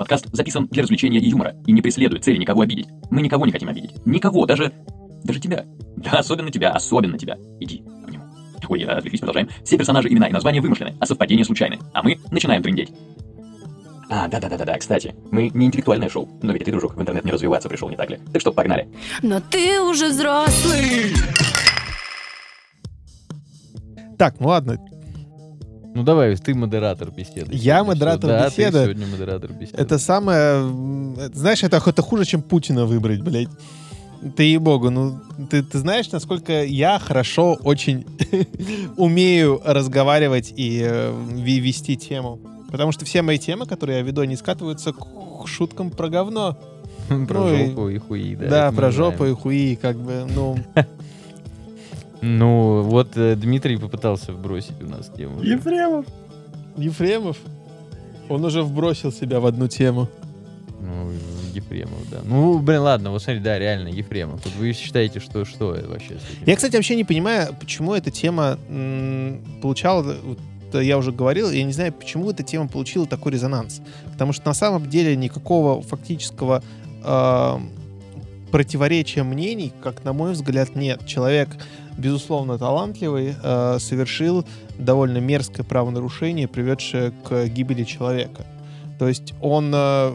подкаст записан для развлечения и юмора и не преследует цели никого обидеть. Мы никого не хотим обидеть. Никого, даже... даже тебя. Да, особенно тебя, особенно тебя. Иди к нему. Ой, отвлеклись, продолжаем. Все персонажи, имена и названия вымышлены, а совпадения случайны. А мы начинаем трындеть. А, да-да-да-да, кстати, мы не интеллектуальное шоу, но ведь и ты, дружок, в интернет не развиваться пришел, не так ли? Так что погнали. Но ты уже взрослый. Так, ну ладно, Ну давай, ты модератор беседы. Я модератор да, беседы. ты сегодня модератор беседы. это самое... Знаешь, это, это хуже, чем Путина выбрать, блядь. Ты ей-богу, ну, ты, ты знаешь, насколько я хорошо очень умею разговаривать и э, вести тему. Потому что все мои темы, которые я веду, они скатываются к шуткам про говно. Про ну и- жопу и хуи, да. Да, про жопу и хуи, как бы, ну... Ну, вот э, Дмитрий попытался вбросить у нас тему. Ефремов. Ефремов. Он уже вбросил себя в одну тему. Ну, Ефремов, да. Ну, блин, ладно, вот смотри, да, реально, Ефремов. Вот вы считаете, что что это вообще? Я, кстати, вообще не понимаю, почему эта тема м, получала, вот, я уже говорил, я не знаю, почему эта тема получила такой резонанс. Потому что на самом деле никакого фактического э, противоречия мнений, как на мой взгляд, нет. Человек, безусловно, талантливый, э, совершил довольно мерзкое правонарушение, приведшее к гибели человека. То есть он э,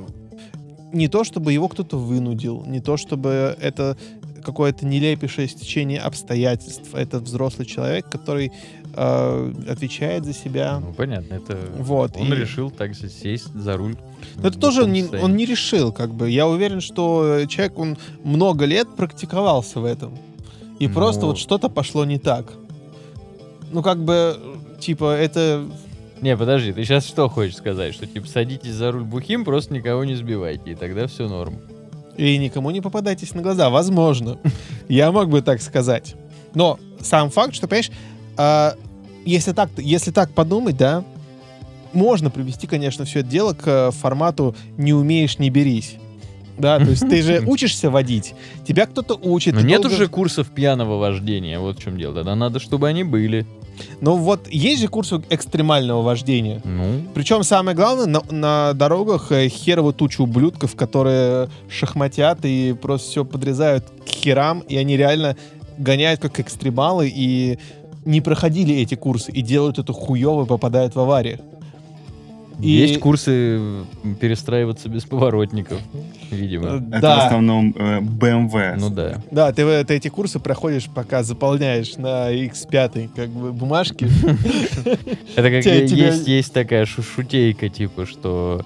не то, чтобы его кто-то вынудил, не то, чтобы это какое-то нелепейшее стечение обстоятельств. Это взрослый человек, который э, отвечает за себя. Ну, понятно, это... Вот, Он и- решил так же сесть за руль. Но это тоже не- состоянии. он не решил, как бы. Я уверен, что человек, он много лет практиковался в этом. И просто Ну. вот что-то пошло не так. Ну, как бы, типа, это... Не, подожди, ты сейчас что хочешь сказать? Что, типа, садитесь за руль бухим, просто никого не сбивайте, и тогда все норм. И никому не попадайтесь на глаза. Возможно. Я мог бы так сказать. Но сам факт, что, понимаешь, а, если, так, если так подумать, да, можно привести, конечно, все это дело к э, формату «не умеешь, не берись». Да, то есть ты же учишься водить, тебя кто-то учит. Но нет долго- уже курсов пьяного вождения, вот в чем дело. Тогда надо, чтобы они были. Ну вот есть же курсы экстремального вождения. Ну, Причем самое главное, на, на дорогах э, херово туча ублюдков, которые шахматят и просто все подрезают к херам, и они реально гоняют как экстремалы и не проходили эти курсы и делают это хуево и попадают в аварии. И- есть курсы перестраиваться без поворотников, видимо. Э, Это в Да, основном э, BMW. Ну да. да, ты, ты эти курсы проходишь, пока заполняешь на X5 как бы бумажки. Это как есть, есть такая шу- шутейка, типа, что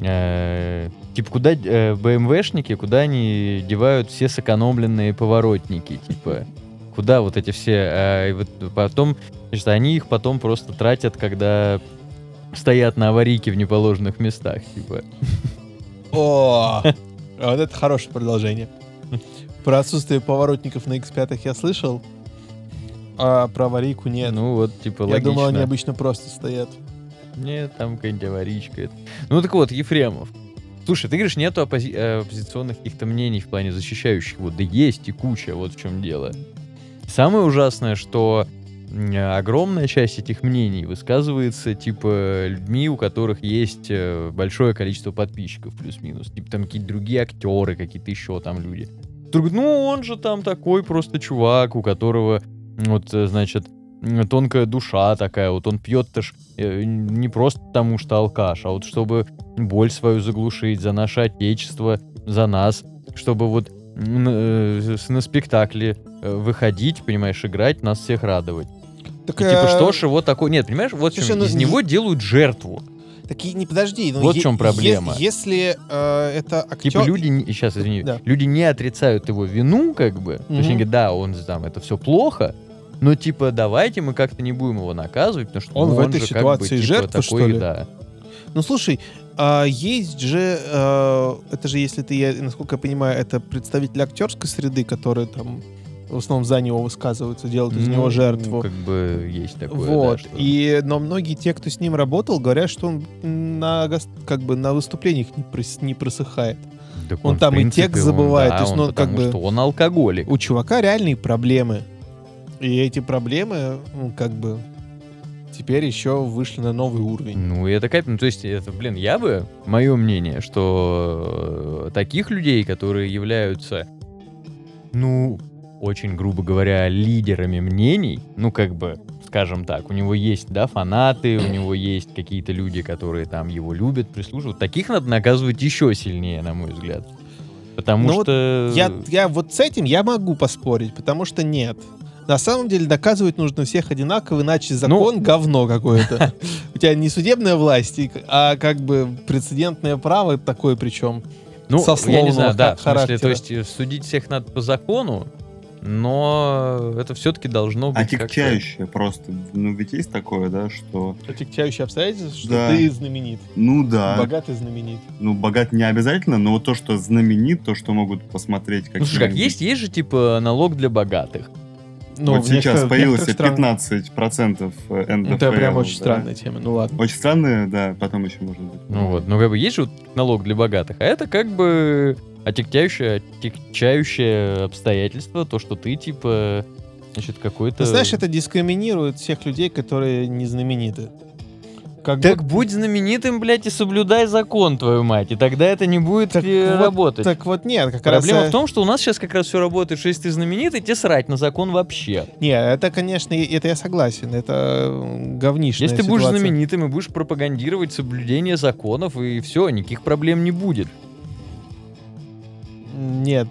э, типа куда э, БМВшники, куда они девают все сэкономленные поворотники, типа куда вот эти все, а, и вот потом, значит, они их потом просто тратят, когда стоят на аварийке в неположенных местах, типа. О, вот это хорошее продолжение. Про отсутствие поворотников на X5 я слышал, а про аварийку нет. Ну вот, типа, я логично. думал, они обычно просто стоят. Нет, там какая-нибудь аварийка. Ну так вот, Ефремов. Слушай, ты говоришь, нету оппози- э, оппозиционных каких-то мнений в плане защищающих его. Да есть и куча, вот в чем дело. Самое ужасное, что огромная часть этих мнений высказывается, типа, людьми, у которых есть э, большое количество подписчиков, плюс-минус. Типа, там какие-то другие актеры, какие-то еще там люди. Ну, он же там такой просто чувак, у которого, вот, э, значит, тонкая душа такая, вот он пьет-то ж э, не просто потому, что алкаш, а вот чтобы боль свою заглушить за наше отечество, за нас, чтобы вот с- на спектакле выходить, понимаешь, играть, нас всех радовать. Так, И типа, э, что ж его такое... Нет, понимаешь, вот чем, ну, из не- него делают жертву. Так и не подожди. ну, Вот в чем проблема. если э, это актер... Типа люди, сейчас, извини, Да. люди не отрицают его вину, как бы. То есть они говорят, да, он там, это все плохо, но типа давайте мы как-то не будем его наказывать, потому что Он ну, в этой же, как ситуации бы, типа, жертва, такой, что ли? Да. Ну слушай, а есть же, э, это же, если ты, я, насколько я понимаю, это представитель актерской среды, которые там в основном за него высказываются, делают из Ну, него жертву. Как бы есть такое, вот. да, что- И, но многие те, кто с ним работал, говорят, что он на, как бы на выступлениях не, прос- не просыхает. Так он в там и принципе, текст забывает, да, то есть, он ну, как бы- что он алкоголик. У чувака реальные проблемы. И эти проблемы, ну, как бы, теперь еще вышли на новый уровень. Ну, и это кайф. Ну, то есть, это, блин, я бы, мое мнение, что э, таких людей, которые являются, ну, очень грубо говоря, лидерами мнений, ну, как бы, скажем так, у него есть, да, фанаты, у него есть какие-то люди, которые там его любят, прислуживают. Таких надо наказывать еще сильнее, на мой взгляд. Потому Ну вот что... Я, я вот с этим я могу поспорить, потому что нет. На самом деле доказывать нужно всех одинаково, иначе закон говно какое-то. У тебя не судебная власть, а как бы прецедентное право такое причем. Ну, я не знаю, да, в смысле, то есть э, судить всех надо по закону, но это все-таки должно быть как-то- Отягчающее просто. Ну, ведь есть такое, да, что... Отягчающее обстоятельство, что Да. ты знаменит. Ну да. Богатый знаменит. Ну, богат не обязательно, но вот то, что знаменит, то, что могут посмотреть как Ну, слушай, как есть, есть же типа налог для богатых. Ну, вот сейчас некоторых странах- 15% НДФЛ. Ну, Это прям очень да. странная тема. Ну ладно. Очень странная, да, потом еще можно быть. Ну вот, ну как бы есть же вот налог для богатых, а это как бы отягчающее, отягчающее обстоятельство, то, что ты типа, значит, какой-то... Ты знаешь, это дискриминирует всех людей, которые не знамениты. Как Так будто- будь знаменитым, блядь, и соблюдай закон, твою мать, и тогда это не будет Так э, вот- работать. Так вот нет, как Проблема раз... э, в том, что у нас сейчас как раз все работает, что если ты знаменитый, тебе срать на закон вообще. Не, это, конечно, это я согласен. Это говнишная Если ты будешь ситуация. знаменитым и будешь пропагандировать соблюдение законов, и все, никаких проблем не будет. Нет,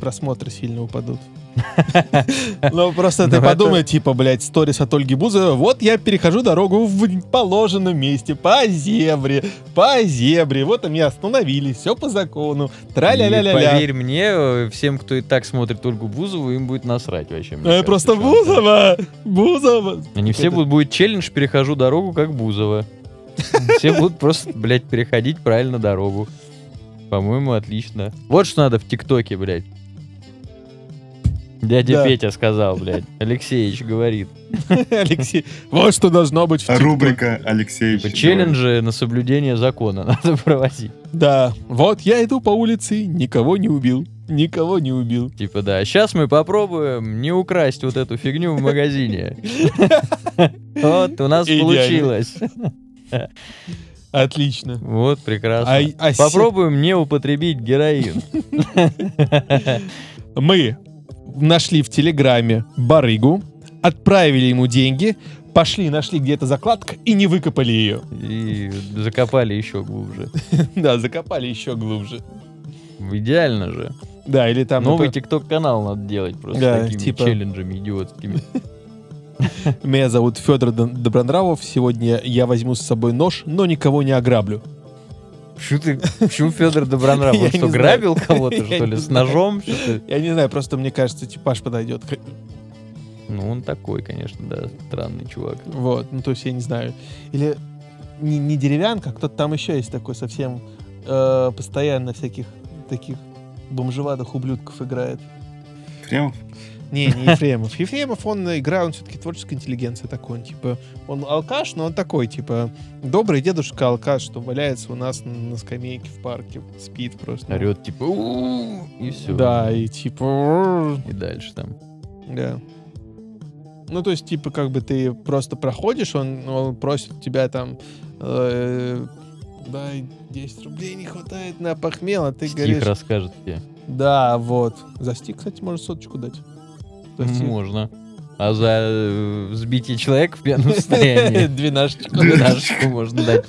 просмотры сильно упадут. Ну, просто Ну, ты это- подумай, типа, блядь, сторис от Ольги Бузовой. Вот я перехожу дорогу в положенном месте, по зебре, по зебре. Вот меня остановились, все по закону. И Тра-ля-ля-ля-ля. поверь мне, э, всем, кто и так смотрит Ольгу Бузову, им будет насрать вообще. Э, Просто Бузова! Бузова! Они все будут, будет челлендж «Перехожу дорогу, как Бузова». Все будут просто, блядь, переходить правильно дорогу. По-моему, отлично. Вот что надо в ТикТоке, блядь. Дядя Да. Петя сказал, блядь. Алексеевич говорит. Алексей, вот что должно быть в ТикТоке. Рубрика Алексеевич. Типа, челленджи на соблюдение закона надо проводить. Да, вот я иду по улице, никого не убил. Никого не убил. Типа, да, сейчас мы попробуем не украсть вот эту фигню в магазине. Вот, у нас получилось. Отлично. Вот, прекрасно. А- а се- Попробуем не употребить героин. Мы нашли в Телеграме барыгу, отправили ему деньги, пошли, нашли где-то закладка и не выкопали ее. И закопали еще глубже. Да, закопали еще глубже. Идеально же. Да, или там... Новый тикток-канал надо делать просто Да, такими типа- челленджами идиотскими. Меня зовут Федор Добронравов. Сегодня я возьму с собой нож, но никого не ограблю. Что ты, почему Федор Добронравов? Он что, грабил кого-то, что ли, с ножом? Я не знаю, просто мне кажется, типаж подойдет. Ну, он такой, конечно, да, странный чувак. Вот, ну то есть я не знаю. Или не, не деревянка, кто-то там еще есть такой совсем э, постоянно всяких таких бомжеватых ублюдков играет. Прям Не, не Ефремов. Ефремов, он играет, он все-таки творческая интеллигенция такой. Он, типа, он алкаш, но он такой, типа, добрый дедушка алкаш, что валяется у нас на, скамейке в парке, спит просто. Орет, типа, и все. Да, и типа... И дальше там. Да. Ну, то есть, типа, как бы ты просто проходишь, он, он просит тебя там, э, дай 10 рублей не хватает на похмел, а ты Стих говоришь, расскажет тебе. да, вот. За стик, кстати, можно соточку дать. Стик. Можно. А за э, взбитие человека в пьяном состоянии Двенашечку. двенадцатку можно дать.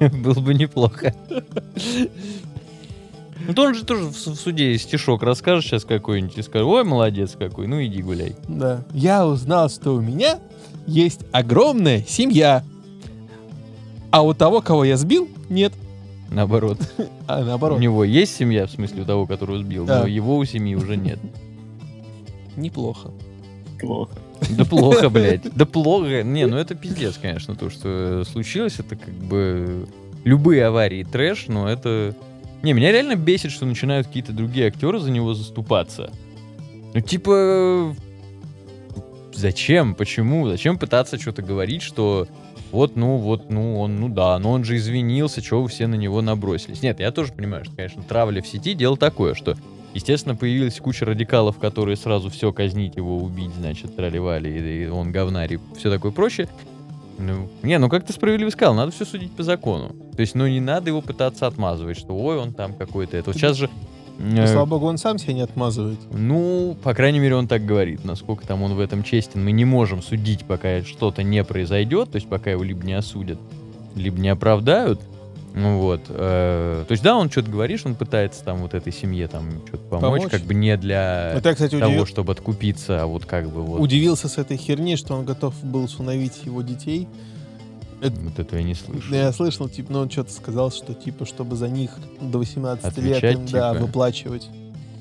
Было бы неплохо. Ну, то он же тоже в в суде стишок расскажет сейчас какой-нибудь и скажет, ой, молодец какой, ну иди гуляй. Да. Я узнал, что у меня есть огромная семья. А у того, кого я сбил, нет. Наоборот. А У наоборот, него есть семья, в смысле, у того, которого сбил, Да. но его у семьи уже нет. Неплохо. плохо. Да плохо, блядь. Да плохо. Не, ну это пиздец, конечно, то, что случилось. Это как бы любые аварии трэш, но это... Не, меня реально бесит, что начинают какие-то другие актеры за него заступаться. Ну, типа... Зачем? Почему? Зачем пытаться что-то говорить, что вот, ну, вот, ну, он, ну да, но он же извинился, чего вы все на него набросились. Нет, я тоже понимаю, что, конечно, травля в сети дело такое, что Естественно, появилась куча радикалов, которые сразу все казнить его, убить, значит, тролливали, и, и он говнарь, все такое прочее. Ну, не, ну как ты справедливо сказал, надо все судить по закону. То есть, ну не надо его пытаться отмазывать, что ой, он там какой-то это. Вот сейчас же... Ну, э, слава богу, он сам себя не отмазывает. ну, по крайней мере, он так говорит. Насколько там он в этом честен, мы не можем судить, пока что-то не произойдет, то есть пока его либо не осудят, либо не оправдают. Ну вот. э, то есть, да, он что-то говорит, что он пытается там вот этой семье там что-то помочь, Помочь? как бы не для Это я, кстати, того, удивил- чтобы откупиться, а вот как бы вот. удивился с этой херни, что он готов был усыновить его детей. Вот этого я не слышу. Я слышал, типа, ну он что-то сказал, что типа, чтобы за них до 18 лет Отвечать, им, да, типа? выплачивать.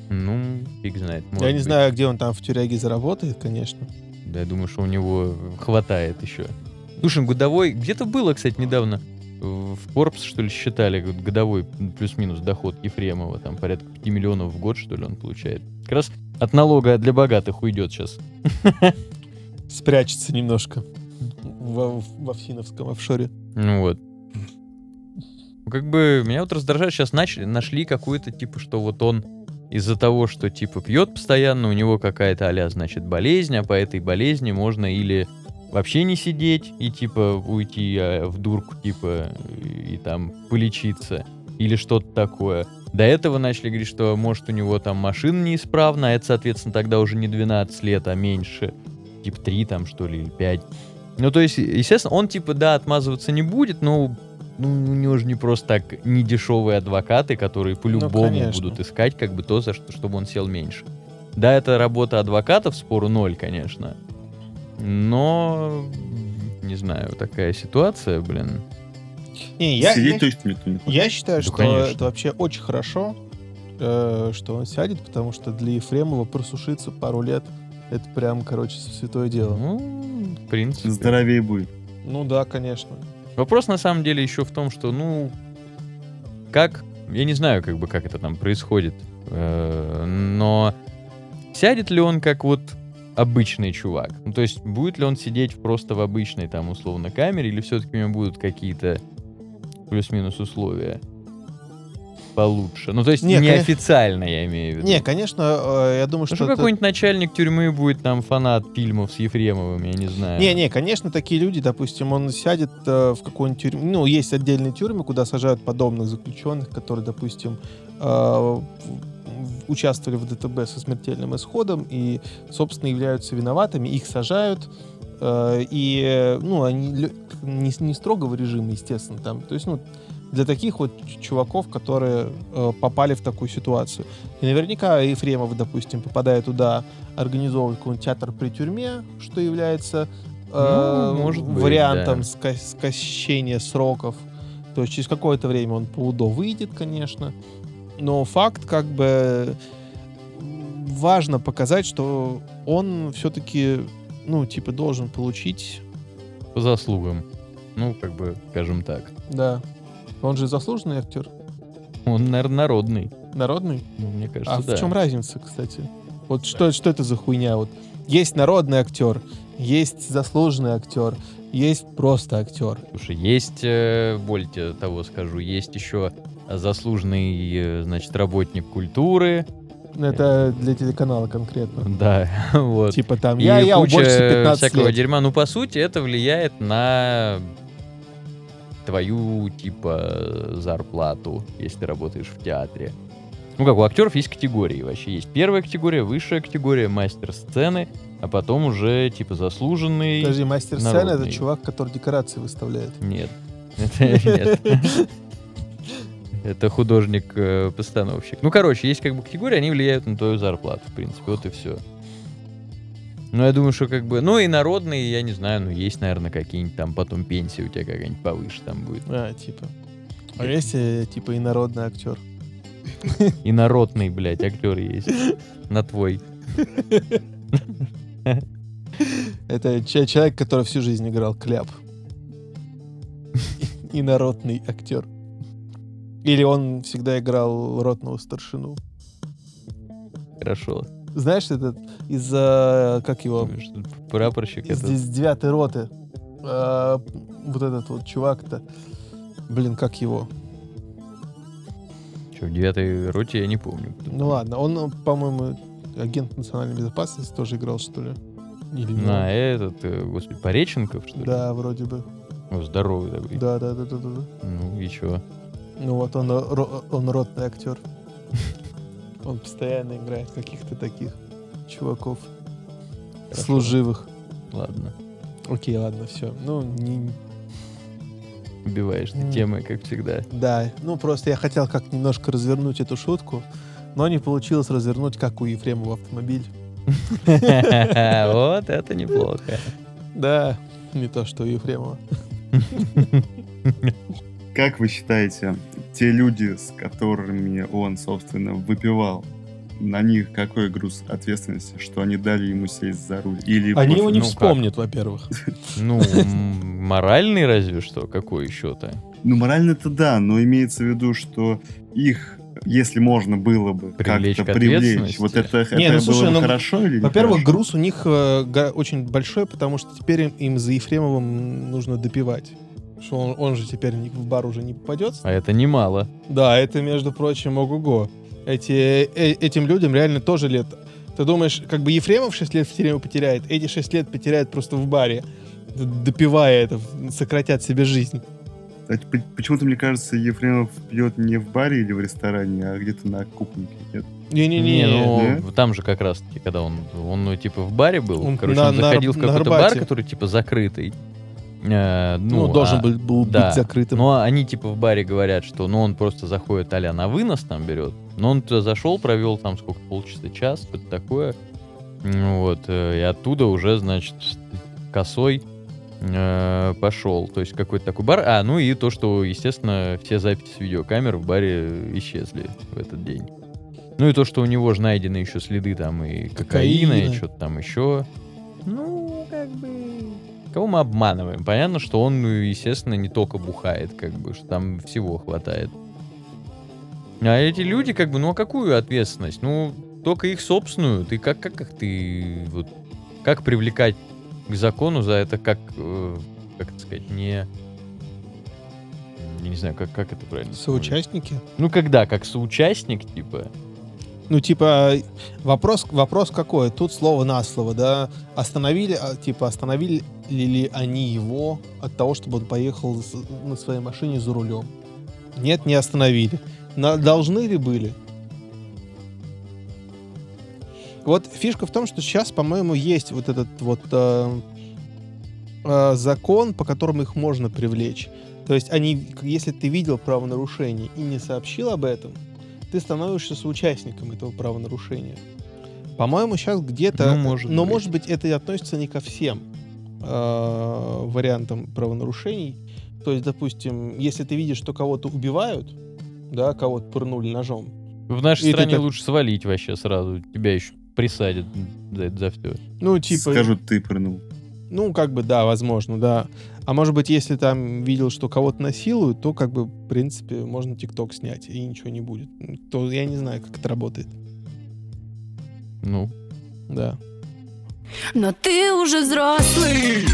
Ну, фиг знает. Я не быть. знаю, где он там в тюряге заработает, конечно. Да, я думаю, что у него хватает еще. Слушай, годовой... Где-то было, кстати, недавно в Корпус, что ли, считали годовой плюс-минус доход Ефремова. Там порядка 5 миллионов в год, что ли, он получает. Как раз от налога для богатых уйдет сейчас. Спрячется немножко во, в Овсиновском офшоре. Ну вот. Как бы меня вот раздражает, сейчас начали, нашли какую-то, типа, что вот он из-за того, что, типа, пьет постоянно, у него какая-то а значит, болезнь, а по этой болезни можно или вообще не сидеть и, типа, уйти а, в дурку, типа, и, и там полечиться, или что-то такое. До этого начали говорить, что, может, у него там машина неисправна, а это, соответственно, тогда уже не 12 лет, а меньше. Типа 3 там, что ли, или 5. Ну, то есть, естественно, он, типа, да, отмазываться не будет, но ну, у него же не просто так недешевые адвокаты, которые по-любому конечно. будут искать как бы то, за что, чтобы он сел меньше. Да, это работа адвокатов, спору ноль, конечно. Но, не знаю, такая ситуация, блин. Не, я, Сидеть я- точно никто не хочет. я считаю, Да, что конечно. это вообще очень хорошо, э, что он сядет, потому что для Ефремова просушиться пару лет это прям, короче, святое дело. Ну, в принципе. Здоровее будет. Ну да, конечно. Вопрос на самом деле еще в том, что, ну, как, я не знаю, как бы, как это там происходит, э, но сядет ли он как вот обычный чувак? Ну, то есть, будет ли он сидеть просто в обычной, там, условно, камере, или все-таки у него будут какие-то плюс-минус условия получше? Ну, то есть, Не, конечно. неофициально, я имею в виду. Не, конечно, э, я думаю, Ну, что... что это- какой-нибудь начальник тюрьмы будет там фанат фильмов с Ефремовым, я не знаю. Не-не, конечно, такие люди, допустим, он сядет э, в какую-нибудь тюрьму. Ну, есть отдельные тюрьмы, куда сажают подобных заключенных, которые, допустим, э, участвовали в ДТБ со смертельным исходом и, собственно, являются виноватыми. Их сажают, э, и, ну, они не, не строгого режима, естественно, там. То есть, ну, для таких вот чуваков, которые э, попали в такую ситуацию. И наверняка Ефремов, допустим, попадая туда, организовывать какой-нибудь театр при тюрьме, что является э, Ну, может быть, вариантом да. ска- скощения сроков. То есть через какое-то время он по УДО выйдет, конечно. Но факт как бы важно показать, что он все-таки, ну, типа, должен получить, По заслугам. Ну, как бы, скажем так. да. Он же заслуженный актер, Он, наверное, народный. народный. Ну, мне кажется, А да. в чем разница, кстати? Вот что, что это за хуйня? Вот есть народный актер, есть заслуженный актер, есть просто актер. Слушай, есть, э, более того скажу, есть еще заслуженный, э, значит, работник культуры. Это для телеканала конкретно. Да, вот. Типа там И я, я куча уборщица 15 всякого лет. дерьма. Ну, по сути, это влияет на твою, типа, зарплату, если ты работаешь в театре. Ну, как у актеров есть категории вообще. Есть первая категория, высшая категория, мастер сцены, а потом уже, типа, заслуженный... Подожди, мастер сцены это чувак, который декорации выставляет. Нет. Это нет. Это художник-постановщик. Ну, короче, есть как бы категории, они влияют на твою зарплату, в принципе, вот и все. Ну, я думаю, что как бы... Ну, и народные, я не знаю, ну, есть, наверное, какие-нибудь там потом пенсии у тебя какая-нибудь повыше там будет. А, типа. А если, типа, инородный актер? И народный, блядь, актер есть. На твой. Это че- человек, который всю жизнь играл кляп. Инородный актер. Или он всегда играл ротного старшину. Хорошо. Знаешь, этот из-за, как его, Прапорщик из, из девятой роты. А, вот этот вот чувак-то. Блин, как его? Что, в девятой роте я не помню. Ну ладно, он, э, по-моему, агент национальной безопасности тоже играл, что ли? Или не На этот, э, господи, Пореченков, что ли? Да, вроде бы. О, здоровый такой. Да, да, да, да, да. да. Ну и чё? Ну вот он, ро- он ротный актер. Он постоянно играет каких-то таких чуваков. Хорошо. Служивых. Ладно. Окей, ладно, все. Ну, не... Убиваешь ты темы, как всегда. Да, ну просто я хотел как немножко развернуть эту шутку, но не получилось развернуть, как у Ефремова автомобиль. Вот это неплохо. Да, не то, что у Ефремова. Как вы считаете, те люди, с которыми он, собственно, выпивал, на них какой груз ответственности, что они дали ему сесть за руль? Или Они его не ну как? вспомнят, во-первых. Ну, моральный разве что, какой еще-то? Ну, морально-то да, но имеется в виду, что их, если можно было бы Привлечь как-то привлечь, вот это. Не, это ну, слушай, было бы ну, хорошо или Во-первых, груз у них э, га- очень большой, потому что теперь им, им за Ефремовым нужно допивать. Что он, он же теперь в бар уже не попадется. А это немало. Да, это, между прочим, ого-го. Эти, э- этим людям реально тоже лет... Ты думаешь, как бы Ефремов 6 лет в тюрьме потеряет, эти 6 лет потеряют просто в баре, допивая это, сократят себе жизнь. Почему-то, мне кажется, Ефремов пьет не в баре или в ресторане, а где-то на кухне. Нет? Не-не-не. Не, ну там же как раз таки, когда он, он ну, типа в баре был, Он короче, на- он на заходил Арб- в на какой-то бар, который типа закрытый. Э, ну, ну, должен а- был, был да. быть закрытым. Но они типа в баре говорят, что ну он просто заходит а на вынос там берет. Но он туда зашел, провел там сколько, полчаса, час, что-то такое. Ну Вот, э, и оттуда уже, значит, косой э, пошел. То есть какой-то такой бар. А, ну и то, что, естественно, все записи с видеокамер в баре исчезли в этот день. Ну и то, что у него же найдены еще следы там и кокаина, и Кокаина. что-то там еще. Ну, как бы... Кого мы обманываем? Понятно, что он, ну, естественно, не только бухает, как бы, что там всего хватает. А эти люди, как бы, ну, а какую ответственность? Ну, только их собственную. Ты как, как, как ты, вот, как привлекать к закону за это, как, э, как это сказать, не... Я не знаю, как, как это правильно. Соучастники? Ну, когда, как соучастник, типа, Ну, типа, вопрос, вопрос какой? Тут слово на слово, да? Остановили, а, типа, остановили ли они его от того, чтобы он поехал на своей машине за рулем? Нет, не остановили. На- должны ли были? Вот фишка в том, что сейчас, по-моему, есть вот этот вот э, э, закон, по которому их можно привлечь. То есть они, если ты видел правонарушение и не сообщил об этом, ты становишься соучастником этого правонарушения. По-моему, сейчас где-то... Ну, может но, быть. может быть, это и относится не ко всем э, вариантам правонарушений. То есть, допустим, если ты видишь, что кого-то убивают, да, кого-то пырнули ножом, в нашей стране так- лучше свалить вообще сразу. Тебя еще присадят за, за все. ну, типа... Скажут, ты прыгнул. Ну, как бы, да, возможно, да. А может быть, если там видел, что кого-то насилуют, то, как бы, в принципе, можно ТикТок снять, и ничего не будет. То я не знаю, как это работает. Ну, Да. Но ты уже взрослый.